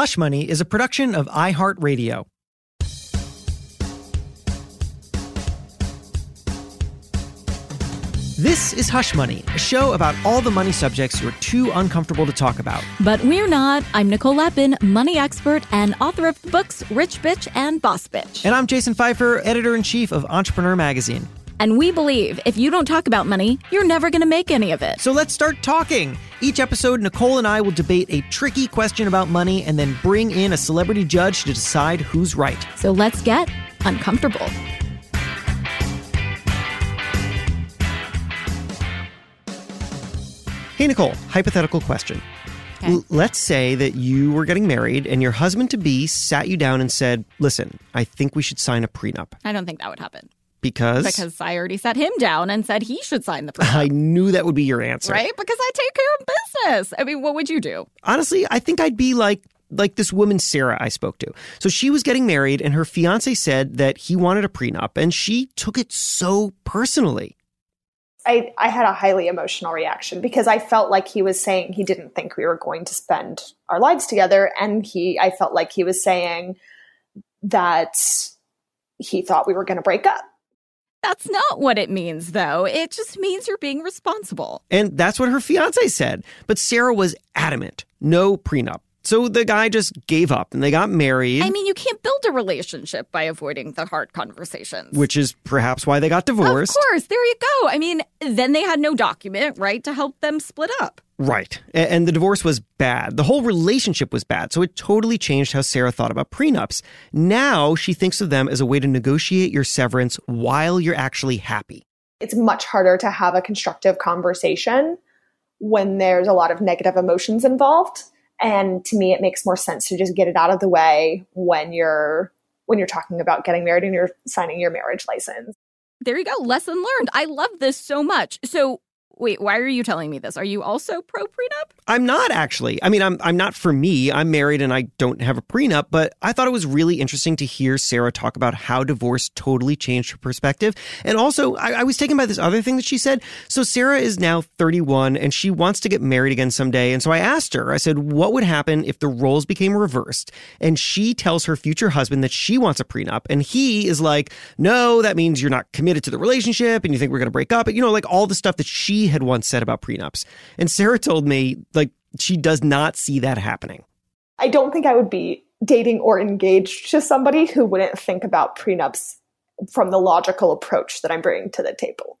Hush Money is a production of iHeartRadio. This is Hush Money, a show about all the money subjects you're too uncomfortable to talk about. But we're not. I'm Nicole Lapin, money expert and author of the books Rich Bitch and Boss Bitch. And I'm Jason Feifer, editor in chief of Entrepreneur Magazine. And we believe if you don't talk about money, you're never going to make any of it. So let's start talking. Each episode, Nicole and I will debate a tricky question about money and then bring in a celebrity judge to decide who's right. So let's get uncomfortable. Hey, Nicole, hypothetical question. Okay. L- let's say that you were getting married and your husband to be sat you down and said, Listen, I think we should sign a prenup. I don't think that would happen Because, because I already sat him down and said he should sign the prenup. I knew that would be your answer. Right? Because I take care of business. I mean, what would you do? Honestly, I think I'd be like like this woman Sarah I spoke to. So she was getting married and her fiance said that he wanted a prenup and she took it so personally. I, I had a highly emotional reaction because I felt like he was saying he didn't think we were going to spend our lives together. And he, I felt like he was saying that he thought we were going to break up. That's not what it means, though. It just means you're being responsible. And that's what her fiance said. But Sarah was adamant. No prenup. So the guy just gave up and they got married. I mean, you can't build a relationship by avoiding the hard conversations. which is perhaps why they got divorced. Of course, there you go. I mean, then they had no document, right, to help them split up. Right. And the divorce was bad. The whole relationship was bad. So it totally changed how Sarah thought about prenups. Now she thinks of them as a way to negotiate your severance while you're actually happy. It's much harder to have a constructive conversation when there's a lot of negative emotions involved. And to me, it makes more sense to just get it out of the way when you're when you're talking about getting married and you're signing your marriage license. There you go. Lesson learned. I love this so much. So, wait, why are you telling me this? Are you also pro prenup? I'm not actually. I mean, I'm I'm not for me. I'm married and I don't have a prenup, but I thought it was really interesting to hear Sarah talk about how divorce totally changed her perspective. And also, I, I was taken by this other thing that she said. So Sarah is now 31 and she wants to get married again someday. And so I asked her, I said, what would happen if the roles became reversed? And she tells her future husband that she wants a prenup. And he is like, no, that means you're not committed to the relationship and you think we're to break up. And you know, like all the stuff that she had once said about prenups. And Sarah told me, like, she does not see that happening. I don't think I would be dating or engaged to somebody who wouldn't think about prenups from the logical approach that I'm bringing to the table.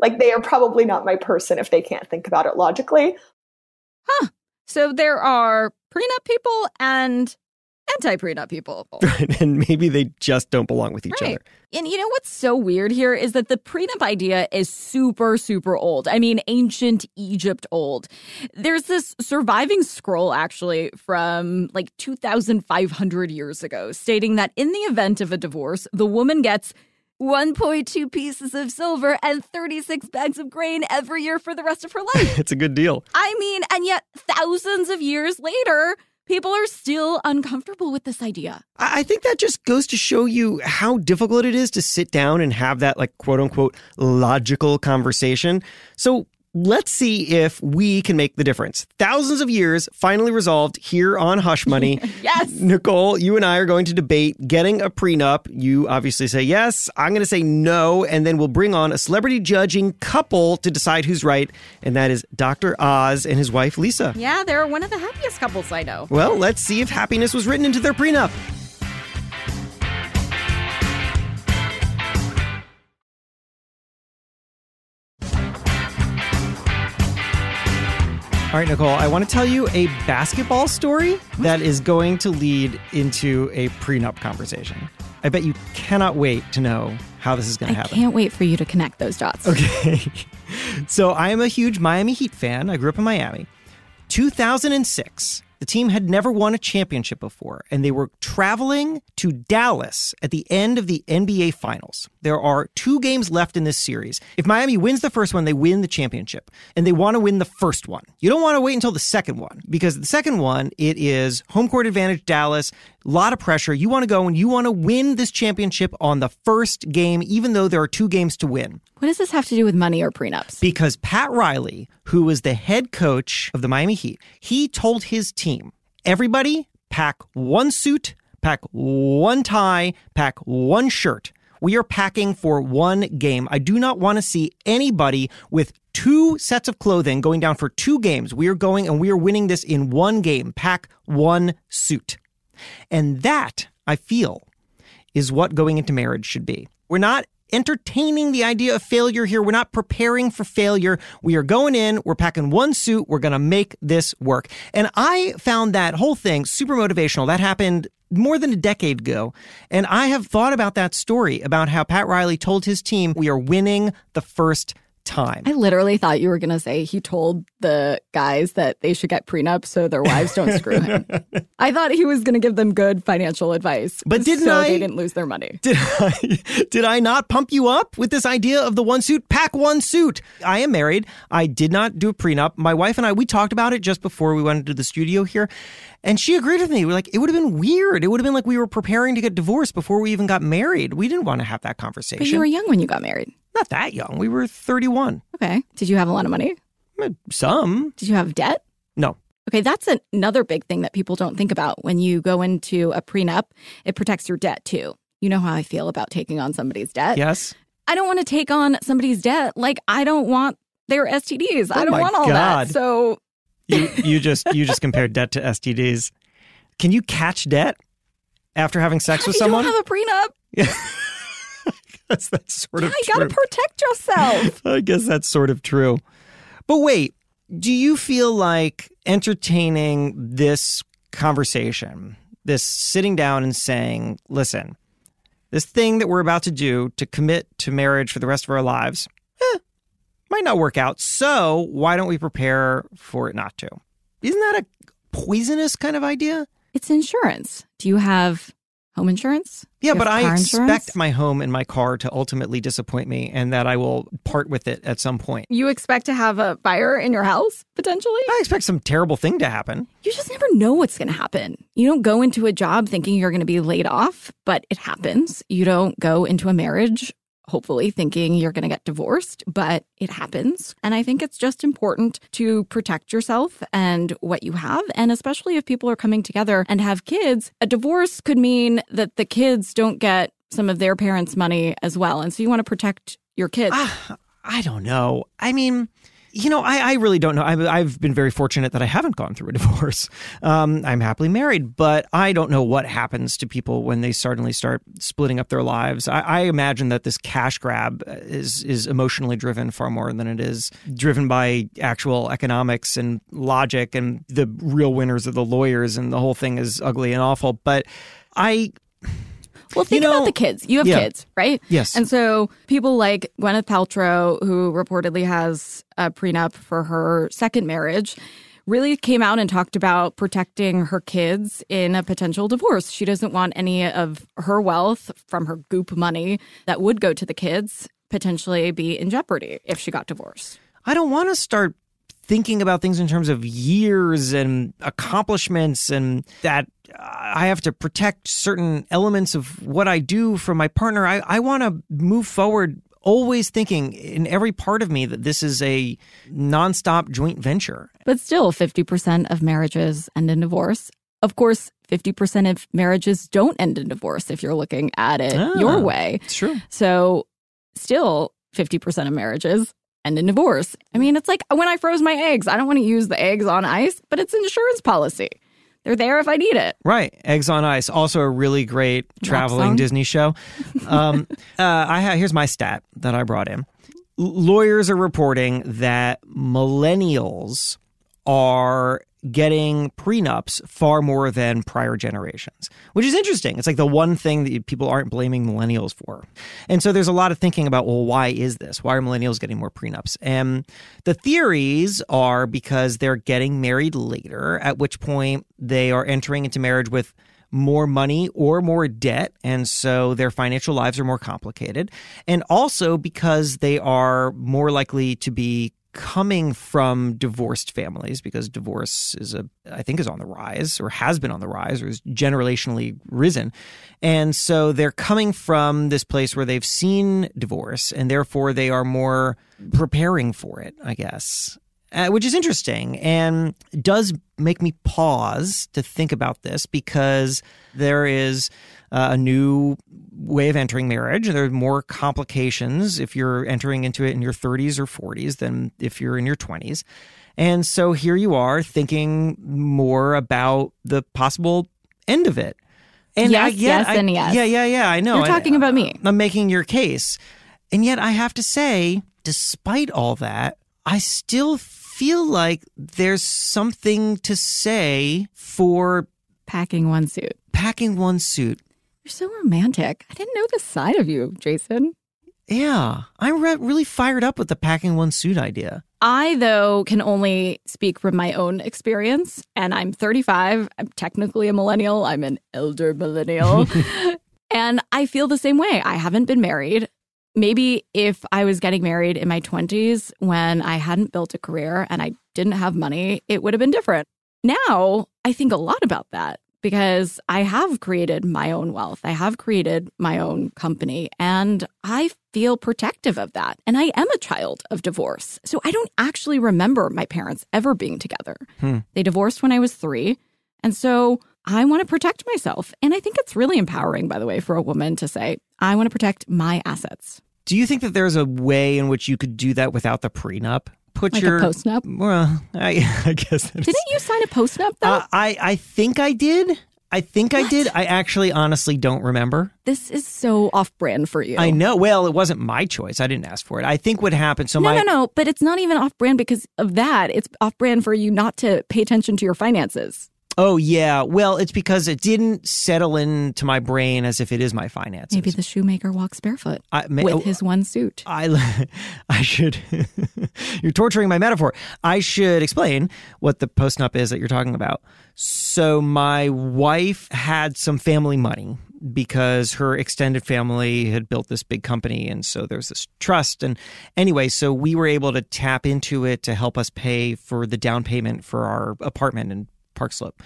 Like they are probably not my person if they can't think about it logically. Huh. So there are prenup people and anti prenup people. and maybe they just don't belong with each Right. other. And you know what's so weird here is that the prenup idea is super, super old. I mean, ancient Egypt old. There's this surviving scroll actually from like 2,500 years ago stating that in the event of a divorce, the woman gets 1.2 pieces of silver and 36 bags of grain every year for the rest of her life. It's a good deal. I mean, and yet thousands of years later, people are still uncomfortable with this idea. I think that just goes to show you how difficult it is to sit down and have that, like, quote unquote, logical conversation. So let's see if we can make the difference. Thousands of years finally resolved here on Hush Money. Yes. Nicole, you and I are going to debate getting a prenup. You obviously say yes. I'm going to say no. And then we'll bring on a celebrity judging couple to decide who's right. And that is Dr. Oz and his wife, Lisa. Yeah, they're one of the happiest couples I know. Well, let's see if happiness was written into their prenup. All right, Nicole, I want to tell you a basketball story that is going to lead into a prenup conversation. I bet you cannot wait to know how this is going to happen. I can't wait for you to connect those dots. Okay. so I am a huge Miami Heat fan. I grew up in Miami. 2006, the team had never won a championship before, and they were traveling to Dallas at the end of the NBA Finals. There are two games left in this series. If Miami wins the first one, they win the championship, and they want to win the first one. You don't want to wait until the second one, because the second one, it is home court advantage Dallas, a lot of pressure. You want to go and you want to win this championship on the first game, even though there are two games to win What does this have to do with money or prenups? because Pat Riley, who was the head coach of the Miami Heat, he told his team everybody pack one suit, pack one tie, pack one shirt. We are packing for one game. I do not want to see anybody with two sets of clothing going down for two games. We are going and we are winning this in one game. Pack one suit. And that, I feel, is what going into marriage should be. We're not entertaining the idea of failure here. We're not preparing for failure. We are going in, we're packing one suit, we're going to make this work. And I found that whole thing super motivational. That happened more than a decade ago. And I have thought about that story about how Pat Riley told his team, we are winning the first time. I literally thought you were going to say he told the guys that they should get prenups so their wives don't screw him. I thought he was going to give them good financial advice, but didn't so I? They didn't lose their money. Did I? Did I not pump you up with this idea of the one suit? Pack one suit. I am married. I did not do a prenup. My wife and I we talked about it just before we went into the studio here, and she agreed with me. We're like, it would have been weird. It would have been like we were preparing to get divorced before we even got married. We didn't want to have that conversation. But you were young when you got married. Not that young. We were 31. Okay. Did you have a lot of money? Some. Did you have debt? No. Okay, that's another big thing that people don't think about when you go into a prenup. It protects your debt too. You know how I feel about taking on somebody's debt. Yes. I don't want to take on somebody's debt. Like I don't want their STDs. Oh I don't want all God. that. So You you just you just compared debt to STDs. Can you catch debt after having sex with you someone? don't have a prenup. I That's that's sort of you got to protect yourself. I guess that's sort of true. But wait, do you feel like entertaining this conversation, this sitting down and saying, listen, this thing that we're about to do to commit to marriage for the rest of our lives, eh, might not work out. So why don't we prepare for it not to? Isn't that a poisonous kind of idea? it's insurance. Do you have home insurance? Yeah, but I expect insurance? my home and my car to ultimately disappoint me and that I will part with it at some point. you expect to have a fire in your house potentially. I expect some terrible thing to happen. You just never know what's going to happen. You don't go into a job thinking you're going to be laid off, but it happens. You don't go into a marriage hopefully thinking you're going to get divorced, but it happens. And I think it's just important to protect yourself and what you have. And especially if people are coming together and have kids, a divorce could mean that the kids don't get some of their parents' money as well. And so you want to protect your kids. Ah, I don't know. I mean, you know, I, I really don't know. I've, I've been very fortunate that I haven't gone through a divorce. Um, I'm happily married, but I don't know what happens to people when they suddenly start splitting up their lives. I, I imagine that this cash grab is is emotionally driven far more than it is driven by actual economics and logic, and the real winners are the lawyers, and the whole thing is ugly and awful. But I Well, think You know- about the kids. You have Yeah. kids, right? Yes. And so people like Gwyneth Paltrow, who reportedly has a prenup for her second marriage, really came out and talked about protecting her kids in a potential divorce. She doesn't want any of her wealth from her goop money that would go to the kids potentially be in jeopardy if she got divorced. I don't want to start thinking about things in terms of years and accomplishments and that I have to protect certain elements of what I do from my partner. I, I want to move forward always thinking in every part of me that this is a nonstop joint venture. But still, 50% of marriages end in divorce. Of course, 50% of marriages don't end in divorce if you're looking at it Ah. your way. It's true. So, still, 50% of marriages end in divorce. I mean, it's like when I froze my eggs, I don't want to use the eggs on ice, but it's an insurance policy. They're there if I need it. Right. Eggs on Ice, also a really great traveling. Disney show. Um, uh, I ha- here's my stat that I brought in. L- lawyers are reporting that millennials are getting prenups far more than prior generations, which is interesting. It's like the one thing that people aren't blaming millennials for. And so there's a lot of thinking about, well, why is this? Why are millennials getting more prenups? And the theories are because they're getting married later, at which point they are entering into marriage with more money or more debt. And so their financial lives are more complicated. And also because they are more likely to be coming from divorced families because divorce is a I think is on the rise or has been on the rise or is generationally risen. And so they're coming from this place where they've seen divorce and therefore they are more preparing for it, I guess. uh, which is interesting and does make me pause to think about this because there is uh, a new way of entering marriage. There are more complications if you're entering into it in your 30s or 40s than if you're in your 20s. And so here you are thinking more about the possible end of it. And yes, I, yeah, yes, I, and yes. Yeah, yeah, yeah. I know. You're talking I, about me. I'm making your case. And yet I have to say, despite all that, I still feel like there's something to say for Packing one suit. packing one suit. You're so romantic. I didn't know this side of you, Jason. Yeah, I'm re- really fired up with the packing one suit idea. I, though, can only speak from my own experience, and I'm 35. I'm technically a millennial. I'm an elder millennial. and I feel the same way. I haven't been married. Maybe if I was getting married in my 20s when I hadn't built a career and I didn't have money, it would have been different. Now, I think a lot about that because I have created my own wealth. I have created my own company and I feel protective of that. And I am a child of divorce. So I don't actually remember my parents ever being together. Hmm. They divorced when I was three. And so I want to protect myself. And I think it's really empowering, by the way, for a woman to say, I want to protect my assets. Do you think that there's a way in which you could do that without the prenup? Put Like your a postnup. Well, I, I guess. Didn't you sign a postnup though? Uh, I I think I did. I think I did. I actually honestly don't remember. this is so off brand for you. I know. Well, it wasn't my choice. I didn't ask for it. I think what happened. So no, my no, no. But it's not even off brand because of that. It's off brand for you not to pay attention to your finances. Oh yeah. Well, it's because it didn't settle into my brain as if it is my finances. Maybe the shoemaker walks barefoot I, ma- with oh, his one suit. I, I should. you're torturing my metaphor. I should explain what the postnup is that you're talking about. So, my wife had some family money because her extended family had built this big company. And so there's this trust. And anyway, so we were able to tap into it to help us pay for the down payment for our apartment in Park Slope.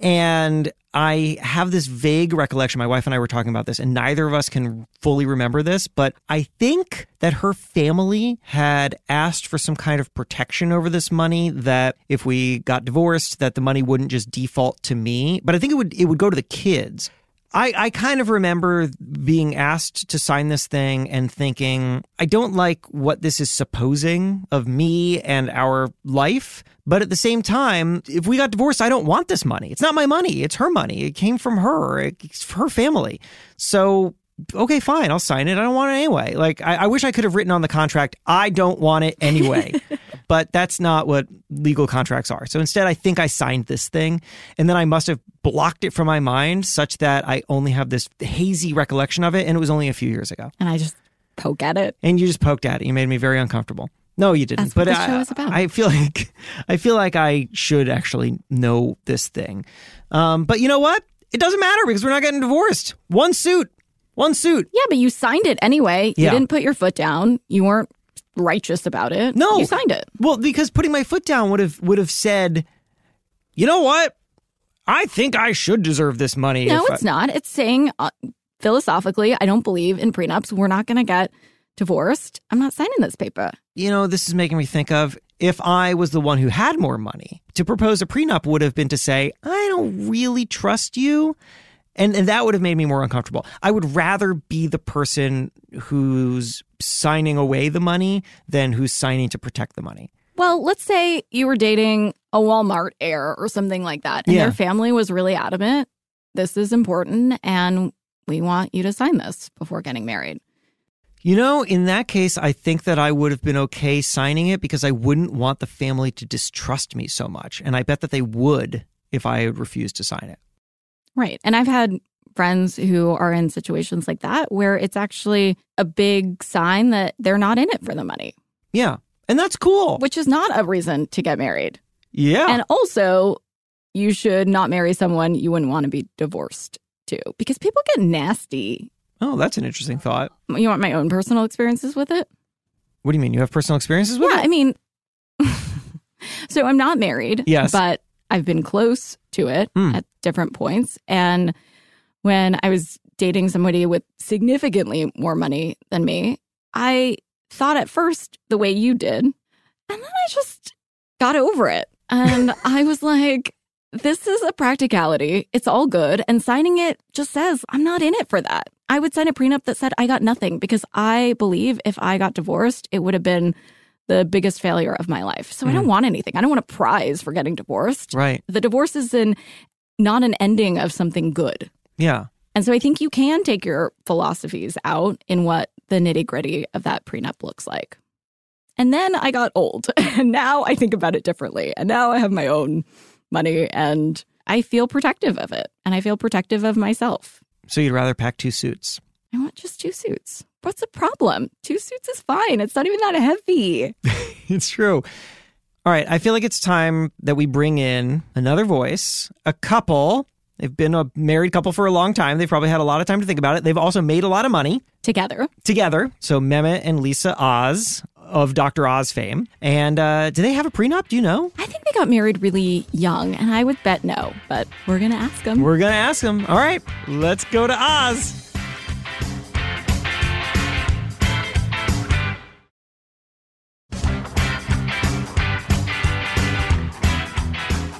And I have this vague recollection. My wife and I were talking about this, and neither of us can fully remember this, but I think that her family had asked for some kind of protection over this money that if we got divorced, that the money wouldn't just default to me, but I think it would it would go to the kids. I, I kind of remember being asked to sign this thing and thinking, I don't like what this is supposing of me and our life. But at the same time, if we got divorced, I don't want this money. It's not my money. It's her money. It came from her. It's her family. So, okay, fine. I'll sign it. I don't want it anyway. Like, I, I wish I could have written on the contract, I don't want it anyway. but that's not what legal contracts are. So instead, I think I signed this thing and then I must have blocked it from my mind such that I only have this hazy recollection of it. And it was only a few years ago. And I just poke at it. And you just poked at it. You made me very uncomfortable. No, you didn't. That's what but this I, show is about. I feel like I feel like I should actually know this thing. Um, but you know what? It doesn't matter because we're not getting divorced. One suit. One suit. Yeah, but you signed it anyway. Yeah. You didn't put your foot down. You weren't righteous about it. No. You signed it. Well, because putting my foot down would have would have said, you know what? I think I should deserve this money. No, if I-" it's not. It's saying uh, philosophically, I don't believe in prenups. We're not going to get divorced. I'm not signing this paper. you know, this is making me think of if I was the one who had more money, to propose a prenup would have been to say, I don't really trust you. And, and that would have made me more uncomfortable. I would rather be the person who's signing away the money than who's signing to protect the money. Well, let's say you were dating a Walmart heir or something like that, and Yeah. their family was really adamant. This is important, and we want you to sign this before getting married. You know, in that case, I think that I would have been okay signing it because I wouldn't want the family to distrust me so much. And I bet that they would if I had refused to sign it. Right. And I've had friends who are in situations like that where it's actually a big sign that they're not in it for the money, Yeah. And that's cool. which is not a reason to get married. Yeah. And also, you should not marry someone you wouldn't want to be divorced to because people get nasty. oh, that's an interesting thought. You want my own personal experiences with it? What do you mean? You have personal experiences with yeah, it? Yeah, I mean, so I'm not married. Yes. But I've been close to it Hmm. at different points. And when I was dating somebody with significantly more money than me, I thought at first the way you did. And then I just got over it. And I was like, this is a practicality. It's all good. And signing it just says, I'm not in it for that. I would sign a prenup that said I got nothing because I believe if I got divorced, it would have been the biggest failure of my life. So mm. I don't want anything. I don't want a prize for getting divorced. Right. The divorce is in not an ending of something good. Yeah. And so I think you can take your philosophies out in what the nitty gritty of that prenup looks like. And then I got old and now I think about it differently. And now I have my own money and I feel protective of it and I feel protective of myself. So you'd rather pack two suits? I want just two suits. What's the problem? Two suits is fine. It's not even that heavy. it's true. All right. I feel like it's time that we bring in another voice, a couple. They've been a married couple for a long time. They've probably had a lot of time to think about it. They've also made a lot of money together. Together. So Mehmet and Lisa Oz of Dr. Oz fame. And uh, do they have a prenup? Do you know? I think they got married really young, and I would bet no, but we're going to ask them. We're going to ask them. All right, let's go to Oz.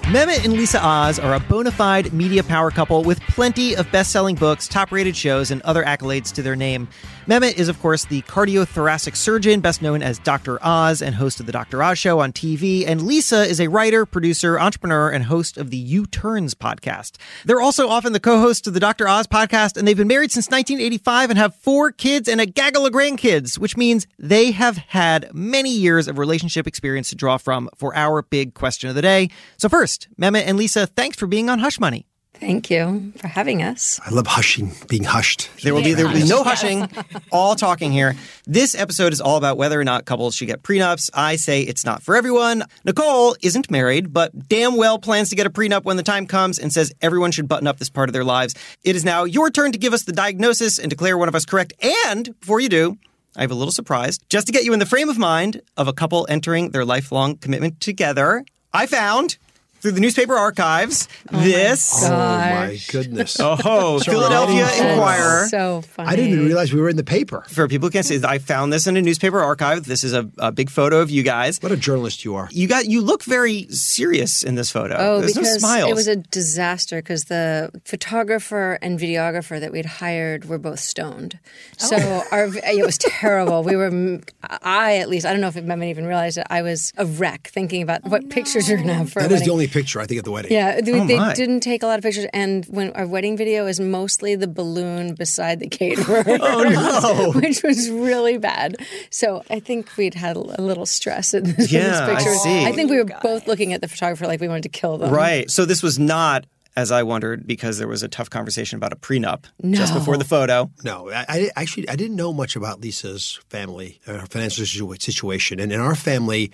Mehmet and Lisa Oz are a bona fide media power couple with plenty of best selling books, top rated shows, and other accolades to their name. Mehmet is, of course, the cardiothoracic surgeon, best known as Dr. Oz and host of The Dr. Oz Show on TV. And Lisa is a writer, producer, entrepreneur, and host of the U Turns podcast. They're also often the co hosts of The Dr. Oz podcast, and they've been married since 1985 and have four kids and a gaggle of grandkids, which means they have had many years of relationship experience to draw from for our big question of the day. So, first, Mehmet and Lisa, thanks for being on Hush Money. Thank you for having us. I love hushing, being hushed. There will be there will be no hushing, all talking here. This episode is all about whether or not couples should get prenups. I say it's not for everyone. Nicole isn't married, but damn well plans to get a prenup when the time comes and says everyone should button up this part of their lives. It is now your turn to give us the diagnosis and declare one of us correct. And before you do, I have a little surprise just to get you in the frame of mind of a couple entering their lifelong commitment together. I found through the newspaper archives. Oh this. My oh my goodness. Oh, Philadelphia Inquirer. So funny. I didn't even realize we were in the paper. For people who can't see, I found this in a newspaper archive. This is a, a, big photo of you guys. What a journalist you are. You got you look very serious in this photo. Oh, There's because no smiles. it was a disaster because the photographer and videographer that we'd hired were both stoned. Oh. So oh. our it was terrible. we were I at least I don't know if Mehmet even realized it. I was a wreck thinking about oh, what oh, no. pictures you're gonna have for. That is the only picture I think at the wedding. Yeah, they, oh, they didn't take a lot of pictures, and when our wedding video is mostly the balloon beside the caterer. oh no, which was really bad. So I think we'd had a little stress in this, yeah, this picture. I see. I think we were both looking at the photographer like we wanted to kill them. Right. So this was not as I wondered, because there was a tough conversation about a prenup no. just before the photo. No, I, I, actually I didn't know much about Lisa's family, her financial situation, and in our family,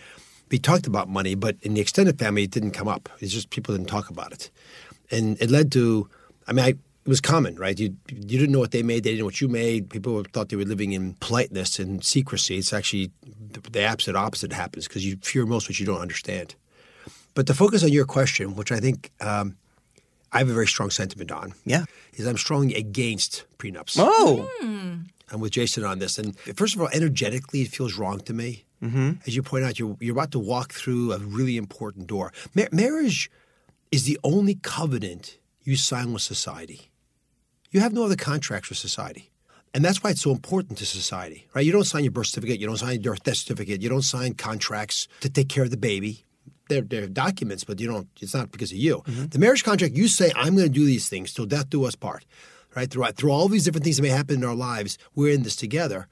we talked about money, but in the extended family, it didn't come up. It's just people didn't talk about it, and it led to. I mean, I, it was common, right? You you didn't know what they made, they didn't know what you made. People thought they were living in politeness and secrecy. It's actually the absolute opposite happens because you fear most what you don't understand. But to focus on your question, which I think um, I have a very strong sentiment on, yeah, is I'm strongly against prenups. Oh, mm. I'm with Jason on this, and first of all, energetically, it feels wrong to me. Mm-hmm. As you point out, you're, you're about to walk through a really important door. Mar- marriage is the only covenant you sign with society. You have no other contracts with society. And that's why it's so important to society, right? You don't sign your birth certificate, you don't sign your death certificate, you don't sign contracts to take care of the baby. They're, they're documents, but you don't. It's not because of you. Mm-hmm. The marriage contract, you say, "I'm going to do these things till death do us part." Right through through all these different things that may happen in our lives, we're in this together.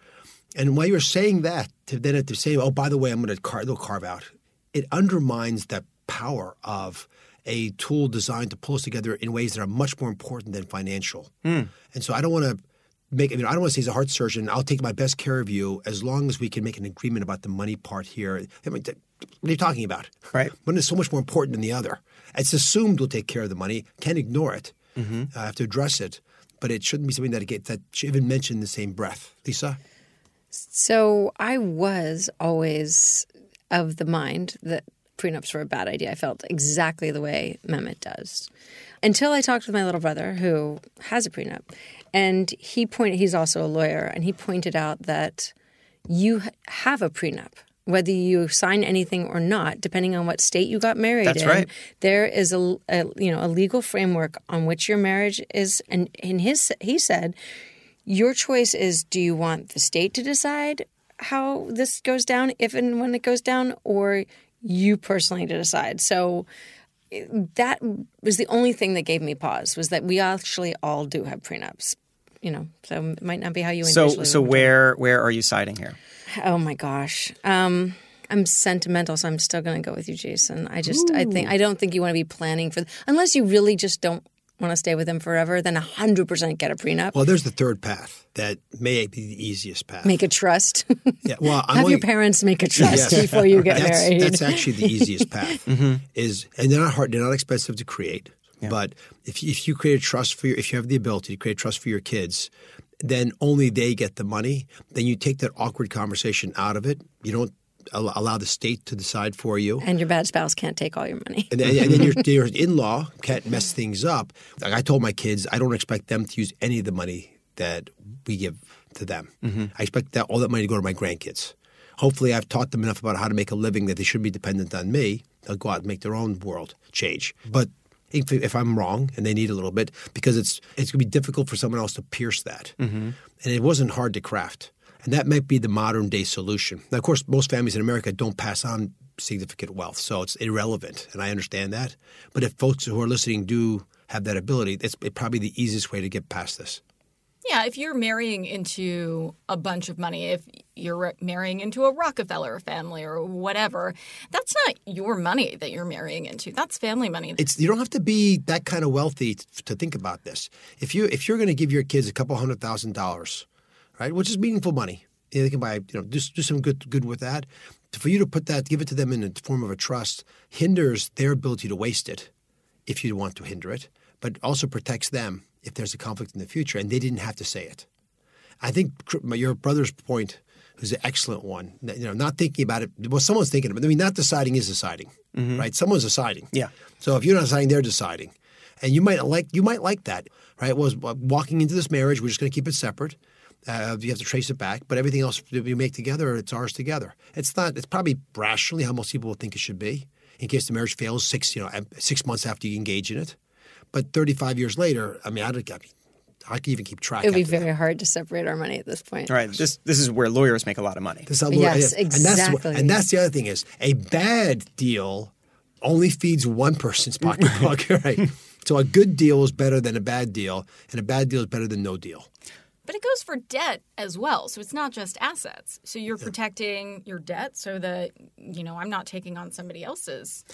And while you're saying that, to then at the same, oh, by the way, I'm going to carve, they'll carve out, it undermines the power of a tool designed to pull us together in ways that are much more important than financial. Mm. And so I don't want to make, I mean, I don't want to say as a heart surgeon, I'll take my best care of you as long as we can make an agreement about the money part here. I mean, what are you talking about? Right. One is so much more important than the other. It's assumed we'll take care of the money, can't ignore it, mm-hmm. uh, have to address it, but it shouldn't be something that, gets, that should even mention in the same breath. Lisa? So I was always of the mind that prenups were a bad idea. I felt exactly the way Mehmet does. Until I talked with my little brother who has a prenup. And he pointed he's also a lawyer and he pointed out that you have a prenup whether you sign anything or not, depending on what state you got married That's in, right. there is a, a you know a legal framework on which your marriage is. And in his he said, your choice is: do you want the state to decide how this goes down, if and when it goes down, or you personally to decide? So that was the only thing that gave me pause was that we actually all do have prenups. You know, so it might not be how you So so where where are you siding here? Oh my gosh. Um, I'm sentimental, so I'm still going to go with you, Jason. I just, I think, I don't think you want to be planning for, unless you really just don't want to stay with him forever. Then 100% get a prenup. Well, there's the third path that may be the easiest path. make a trust. yeah, well, I'm Have only, your parents make a trust Yes. before you get that's, married. That's actually the easiest path. Mm-hmm. Is and they're not hard. They're not expensive to create. But if if you create a trust for your, if you have the ability to create a trust for your kids, then only they get the money. Then you take that awkward conversation out of it. You don't al- allow the state to decide for you. and your bad spouse can't take all your money. And then, and then your, your in-law can't mess things up. Like I told my kids, I don't expect them to use any of the money that we give to them. Mm-hmm. I expect that all that money to go to my grandkids. Hopefully, I've taught them enough about how to make a living that they shouldn't be dependent on me. They'll go out and make their own world change. But if, if I'm wrong and they need a little bit, because it's it's going to be difficult for someone else to pierce that, mm-hmm. and it wasn't hard to craft. And that might be the modern day solution. Now, of course, most families in America don't pass on significant wealth, so it's irrelevant, and I understand that. But if folks who are listening do have that ability, it's probably the easiest way to get past this. Yeah, if you're marrying into a bunch of money, if you're marrying into a Rockefeller family or whatever, that's not your money that you're marrying into. That's family money. It's you don't have to be that kind of wealthy to think about this. If you if you're going to give your kids a couple hundred thousand dollars, right, which is meaningful money, you know, they can buy you know do, do some good good with that. For you to put that, give it to them in the form of a trust, hinders their ability to waste it, if you want to hinder it, but also protects them if there's a conflict in the future, and they didn't have to say it. I think your brother's point is an excellent one. You know, not thinking about it. Well, someone's thinking about. it. I mean, not deciding is deciding, mm-hmm. right? Someone's deciding. Yeah. So if you're not deciding, they're deciding, and you might like you might like that, right? Was walking into this marriage, we're just going to keep it separate. Uh, you have to trace it back, but everything else that we make together, it's ours together. It's not. It's probably rationally how most people would think it should be. In case the marriage fails six, you know, six months after you engage in it, but 35 years later, I mean, I, don't- I, mean, I can even keep track. It would be after that. very hard to separate our money at this point. All right, this this is where lawyers make a lot of money. This is how- Yes, and that's, what- exactly. and that's the other thing is a bad deal only feeds one person's pocketbook, right? So a good deal is better than a bad deal, and a bad deal is better than no deal. But it goes for debt as well. So it's not just assets. So you're protecting your debt so that, you know, I'm not taking on somebody else's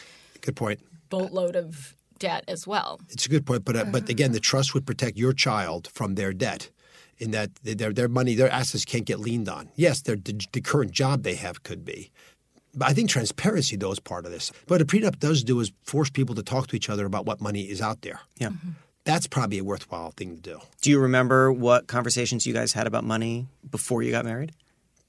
Good point. boatload of debt as well. It's a good point, but uh, but again, the trust would protect your child from their debt, in that their their money, their assets can't get leaned on. Yes, their the, the current job they have could be. But I think transparency, though, is part of this. But a prenup does do is force people to talk to each other about what money is out there. Yeah. That's probably a worthwhile thing to do. Do you remember what conversations you guys had about money before you got married?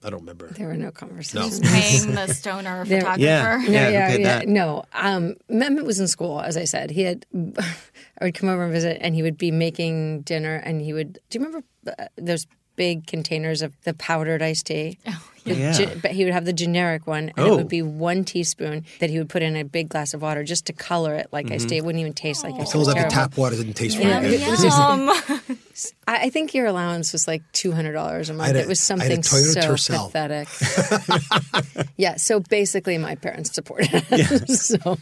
I don't remember. There were no conversations. Paying the stoner There- photographer. Yeah. No, who yeah, yeah. No, um, Mehmet was in school, as I said. He had, I would come over and visit, and he would be making dinner, and he would. Do you remember uh, those big containers of the powdered iced tea? Oh, yeah. but he would have the generic one, and Oh. it would oh. be one teaspoon that he would put in a big glass of water just to color it like iced mm-hmm. tea. It wouldn't even taste like oh. iced tea. Feels It was like the tap water didn't taste very good. yum. I, I think your allowance was like two hundred dollars a month. a- it was I had a something so Tercel. pathetic. yeah. So basically, my parents supported us. so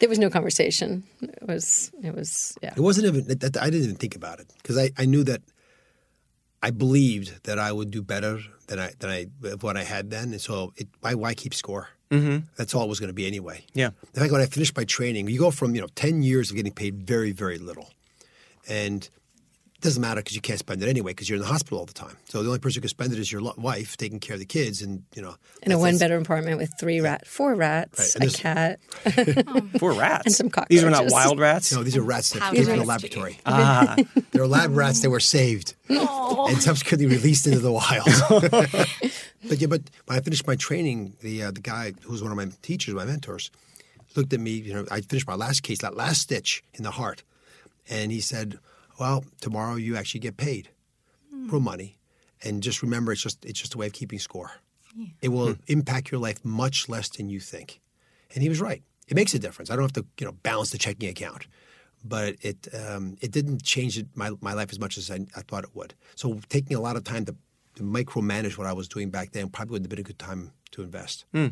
there was no conversation. It was. It was. Yeah. It wasn't even. That, that- I didn't even think about it because I, I knew that I believed that I would do better than I than I what I had then, and so it, why why keep score? Mm-hmm. That's all it was going to be anyway. Yeah. In fact, when I finished my training, you go from you know ten years of getting paid very very little, and doesn't matter because you can't spend it anyway because you're in the hospital all the time. So the only person who can spend it is your lo- wife taking care of the kids, and you know In a one-bedroom apartment with three rat, four rats, Right, and a cat. Four rats. And some cockroaches. These were not wild rats. No, these are rats that Powdered came from the laboratory. Ah, They're lab rats that were saved and subsequently released into the wild. but yeah, but when I finished my training, the uh, the guy who was one of my teachers, my mentors, looked at me. You know, I finished my last case, that last stitch in the heart, and he said, "Well, tomorrow you actually get paid, real hmm. money, and just remember, it's just it's just a way of keeping score." It will hmm. impact your life much less than you think. And he was right. It makes a difference. I don't have to, you know, balance the checking account, but it um, it didn't change it, my my life as much as I, I thought it would. So taking a lot of time to, to micromanage what I was doing back then probably would have been a good time to invest. Hmm.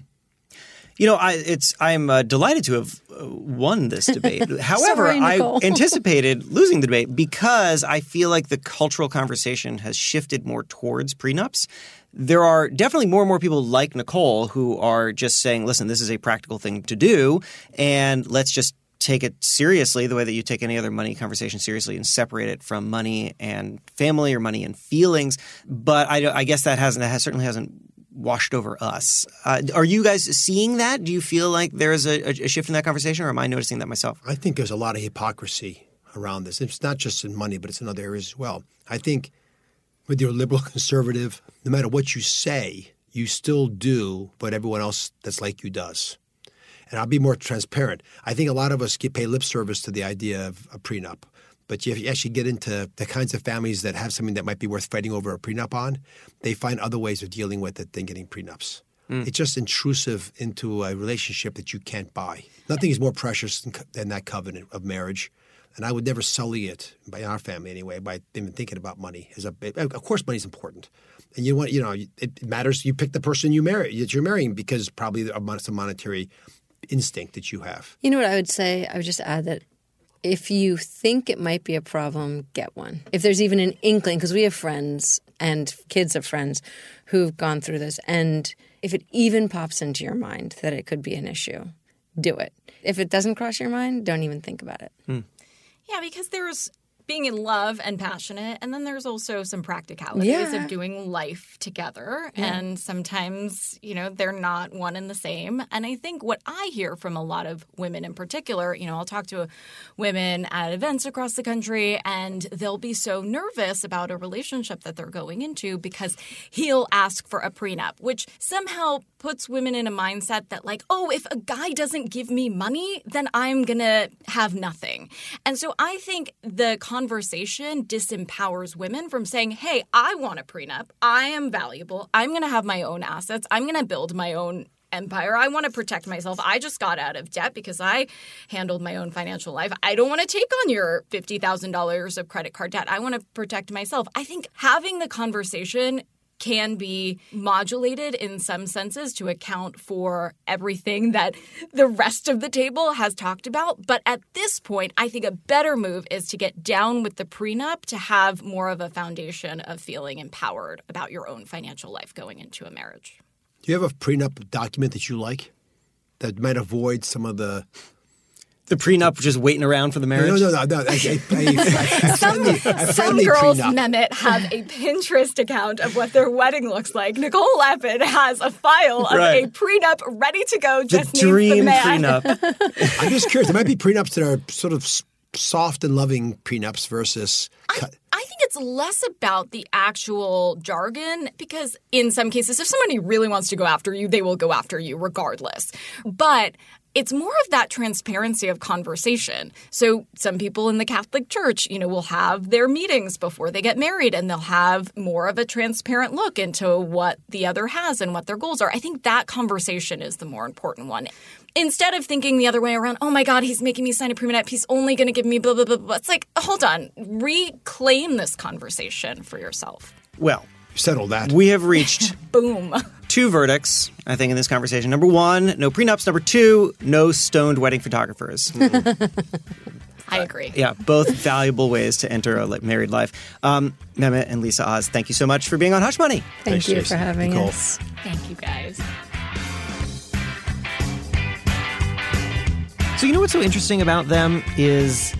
You know, I it's I'm uh, delighted to have uh, won this debate. However, Sorry, I anticipated losing the debate because I feel like the cultural conversation has shifted more towards prenups. There are definitely more and more people like Nicole who are just saying, "Listen, this is a practical thing to do, and let's just." Take it seriously the way that you take any other money conversation seriously and separate it from money and family or money and feelings. But I, I guess that hasn't that has, certainly hasn't washed over us. Uh, are you guys seeing that? Do you feel like there is a, a shift in that conversation, or am I noticing that myself? I think there's a lot of hypocrisy around this. It's not just in money, but it's in other areas as well. I think whether you're liberal, conservative, no matter what you say, you still do what everyone else that's like you does. And I'll be more transparent. I think a lot of us get pay lip service to the idea of a prenup. But you actually get into the kinds of families that have something that might be worth fighting over a prenup on, they find other ways of dealing with it than getting prenups. Hmm. It's just intrusive into a relationship that you can't buy. Nothing is more precious than, than that covenant of marriage. And I would never sully it, by our family anyway, by even thinking about money. As a, of course, money's important, and you want you know it matters. You pick the person you marry that you're marrying because probably of some monetary instinct that you have. You know what I would say? I would just add that if you think it might be a problem, get one. If there's even an inkling, because we have friends and kids of friends who've gone through this, and if it even pops into your mind that it could be an issue, do it. If it doesn't cross your mind, don't even think about it. Hmm. Yeah, because there's being in love and passionate, and then there's also some practicalities Yeah. of doing life together. And sometimes, you know, they're not one and the same. And I think what I hear from a lot of women in particular, you know, I'll talk to women at events across the country, and they'll be so nervous about a relationship that they're going into because he'll ask for a prenup, which somehow puts women in a mindset that, like, oh, if a guy doesn't give me money, then I'm going to have nothing. And so I think the conversation disempowers women from saying, hey, I want a prenup. I am valuable. I'm going to have my own assets. I'm going to build my own empire. I want to protect myself. I just got out of debt because I handled my own financial life. I don't want to take on your $50,000 of credit card debt. I want to protect myself. I think having the conversation can be modulated in some senses to account for everything that the rest of the table has talked about. But at this point, I think a better move is to get down with the prenup to have more of a foundation of feeling empowered about your own financial life going into a marriage. Do you have a prenup document that you like that might avoid some of the The prenup, just waiting around for the marriage. no no no no a, a, a, a friendly, a Some girls, prenup? Mehmet, have a Pinterest account of what their wedding looks like. Nicole Lapin has a file of Right. a prenup ready to go. the Just needs dream the man. prenup. I'm just curious. There might be prenups that are sort of soft and loving prenups versus cut. I think it's less about the actual jargon because, in some cases, if somebody really wants to go after you, they will go after you regardless. But it's more of that transparency of conversation. So some people in the Catholic Church, you know, will have their meetings before they get married and they'll have more of a transparent look into what the other has and what their goals are. I think that conversation is the more important one. Instead of thinking the other way around, oh my God, he's making me sign a prenup, he's only going to give me blah, blah, blah, blah. It's like, hold on, reclaim this conversation for yourself. Well, Settle that. we have reached Boom. Two verdicts, I think, in this conversation. Number one, no prenups. Number two, no stoned wedding photographers. I agree. yeah, both valuable ways to enter a li- married life. Um, Mehmet and Lisa Oz, thank you so much for being on Hush Money. Thank Thanks, you Jason. for having Nicole. us. Thank you guys. So you know what's so interesting about them is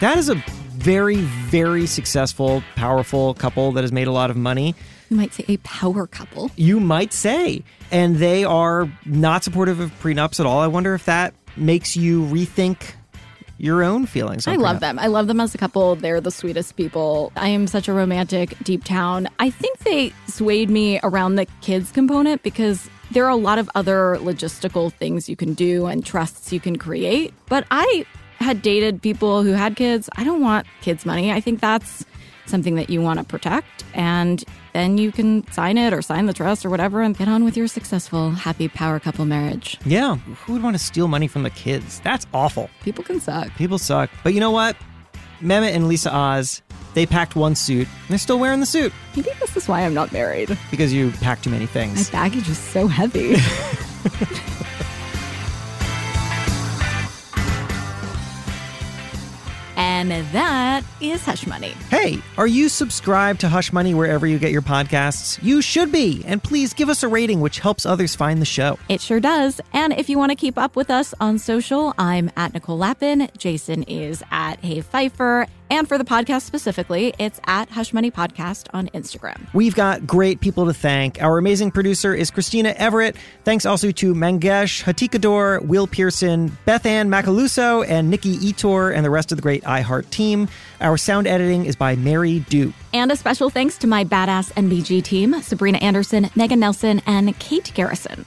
that is a very, very successful, powerful couple that has made a lot of money. You might say a power couple. You might say, and they are not supportive of prenups at all. I wonder if that makes you rethink your own feelings. I love prenup. them. I love them as a couple. They're the sweetest people. I am such a romantic deep town. I think they swayed me around the kids component because there are a lot of other logistical things you can do and trusts you can create. But I had dated people who had kids. I don't want kids' money. I think that's something that you want to protect, and then you can sign it or sign the trust or whatever and get on with your successful, happy power couple marriage. Yeah, who would want to steal money from the kids? That's awful. People can suck. People suck. But you know what? Mehmet and Lisa Oz, they packed one suit and they're still wearing the suit Maybe this is why I'm not married. because you packed too many things. My baggage is so heavy. and that is Hush Money. Hey, are you subscribed to Hush Money wherever you get your podcasts? You should be. And please give us a rating, which helps others find the show. It sure does. And if you want to keep up with us on social, I'm at Nicole Lapin. Jason is at Hey Feifer. And for the podcast specifically, it's at Hush Money Podcast on Instagram. We've got great people to thank. Our amazing producer is Christina Everett. Thanks also to Mangesh Hattikudur, Will Pearson, Beth Ann Macaluso, and Nikki Ettore, and the rest of the great iHeart team. Our sound editing is by Mary Duke. And a special thanks to my badass NBG team Sabrina Anderson, Megan Nelson, and Kate Garrison.